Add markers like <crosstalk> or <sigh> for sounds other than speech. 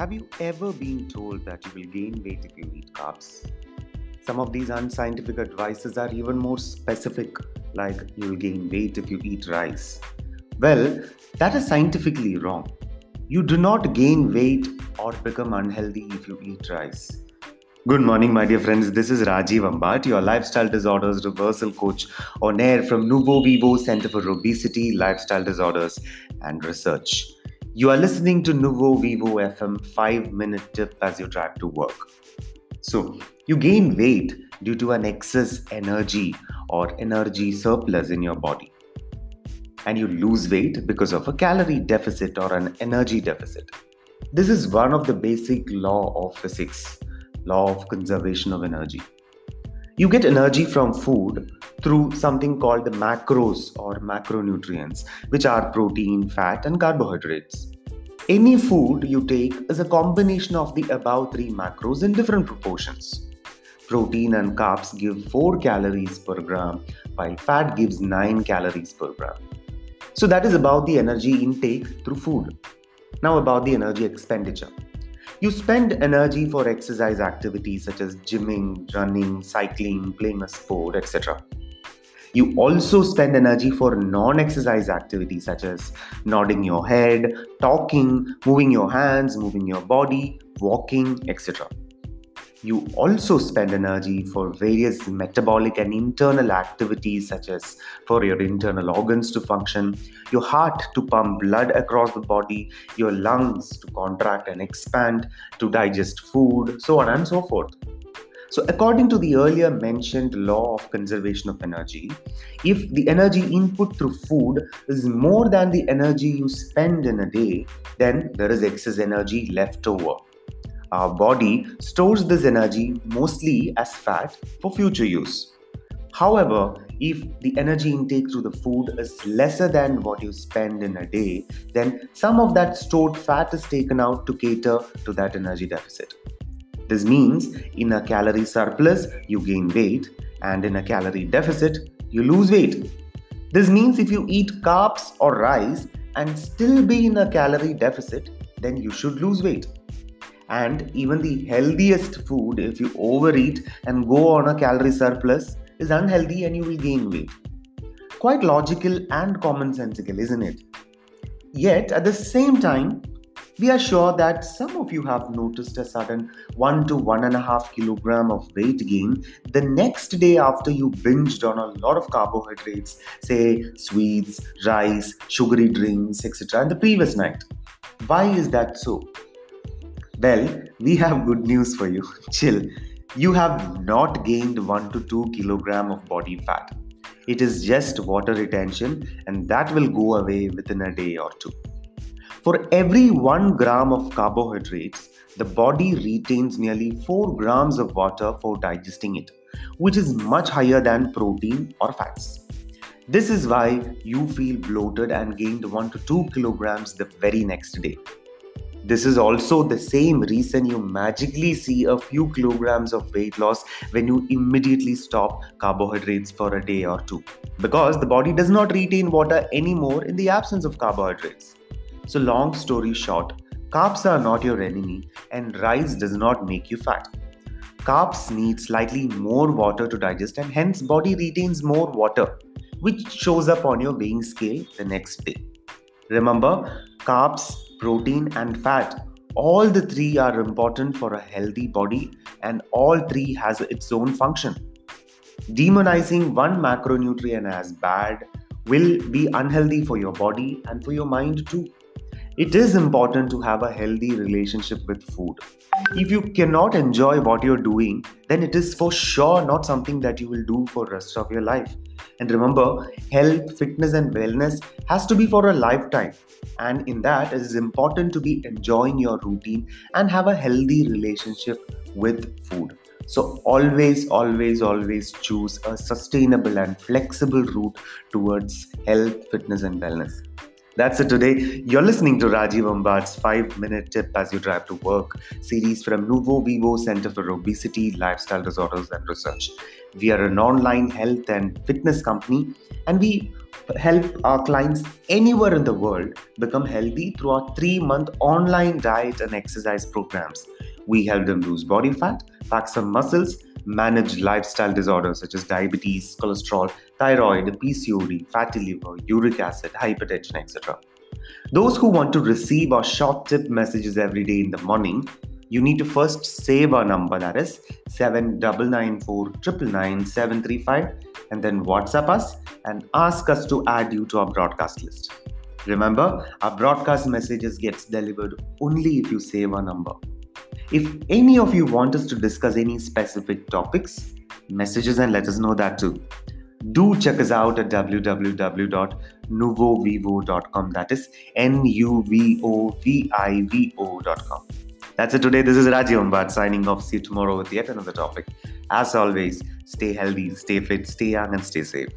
Have you ever been told that you will gain weight if you eat carbs? Some of these unscientific advices are even more specific, like you'll gain weight if you eat rice. Well, that is scientifically wrong. You do not gain weight or become unhealthy if you eat rice. Good morning, my dear friends. This is Rajiv Ambat, your lifestyle disorders reversal coach on air from Nuvo Vivo Center for Obesity, Lifestyle Disorders and Research. You are listening to Nuvo Vivo FM 5 minute tip as you drive to work. So, you gain weight due to an excess energy or energy surplus in your body. And you lose weight because of a calorie deficit or an energy deficit. This is one of the basic law of physics, law of conservation of energy. You get energy from food through something called the macros or macronutrients, which are protein, fat, and carbohydrates. Any food you take is a combination of the above three macros in different proportions. Protein and carbs give 4 calories per gram, while fat gives 9 calories per gram. So, that is about the energy intake through food. Now, about the energy expenditure. You spend energy for exercise activities such as gymming, running, cycling, playing a sport, etc. You also spend energy for non exercise activities such as nodding your head, talking, moving your hands, moving your body, walking, etc. You also spend energy for various metabolic and internal activities, such as for your internal organs to function, your heart to pump blood across the body, your lungs to contract and expand, to digest food, so on and so forth. So, according to the earlier mentioned law of conservation of energy, if the energy input through food is more than the energy you spend in a day, then there is excess energy left over. Our body stores this energy mostly as fat for future use. However, if the energy intake through the food is lesser than what you spend in a day, then some of that stored fat is taken out to cater to that energy deficit. This means in a calorie surplus, you gain weight, and in a calorie deficit, you lose weight. This means if you eat carbs or rice and still be in a calorie deficit, then you should lose weight. And even the healthiest food if you overeat and go on a calorie surplus is unhealthy and you will gain weight. Quite logical and commonsensical isn't it? Yet at the same time we are sure that some of you have noticed a sudden 1 to 1.5 kilogram of weight gain the next day after you binged on a lot of carbohydrates, say sweets, rice, sugary drinks, etc., and the previous night. Why is that so? Well, we have good news for you. <laughs> Chill. You have not gained 1 to 2 kilogram of body fat. It is just water retention and that will go away within a day or two. For every 1 gram of carbohydrates, the body retains nearly 4 grams of water for digesting it, which is much higher than protein or fats. This is why you feel bloated and gained 1 to 2 kilograms the very next day. This is also the same reason you magically see a few kilograms of weight loss when you immediately stop carbohydrates for a day or two. Because the body does not retain water anymore in the absence of carbohydrates. So, long story short, carbs are not your enemy and rice does not make you fat. Carbs need slightly more water to digest and hence body retains more water, which shows up on your weighing scale the next day. Remember, carbs protein, and fat. All the three are important for a healthy body, and all three has its own function. Demonizing one macronutrient as bad will be unhealthy for your body and for your mind too. It is important to have a healthy relationship with food. If you cannot enjoy what you're doing, then it is for sure not something that you will do for rest of your life. And remember, health, fitness, and wellness has to be for a lifetime. And in that, it is important to be enjoying your routine and have a healthy relationship with food. So, always, always, always choose a sustainable and flexible route towards health, fitness, and wellness. That's it today. You're listening to Rajiv Ambat's 5 minute tip as you drive to work series from Nuvo Vivo Center for Obesity, Lifestyle Disorders and Research. We are an online health and fitness company, and we help our clients anywhere in the world become healthy through our three month online diet and exercise programs. We help them lose body fat, pack some muscles, manage lifestyle disorders such as diabetes, cholesterol, thyroid, PCOD, fatty liver, uric acid, hypertension, etc. Those who want to receive our short tip messages every day in the morning, you need to first save our number that is 7994 and then WhatsApp us and ask us to add you to our broadcast list. Remember, our broadcast messages gets delivered only if you save our number. If any of you want us to discuss any specific topics, messages and let us know that too. Do check us out at www.nuvovivo.com. That is N U V O V I V O.com. That's it today. This is Rajiv Ambat signing off. See you tomorrow with yet another topic. As always, stay healthy, stay fit, stay young, and stay safe.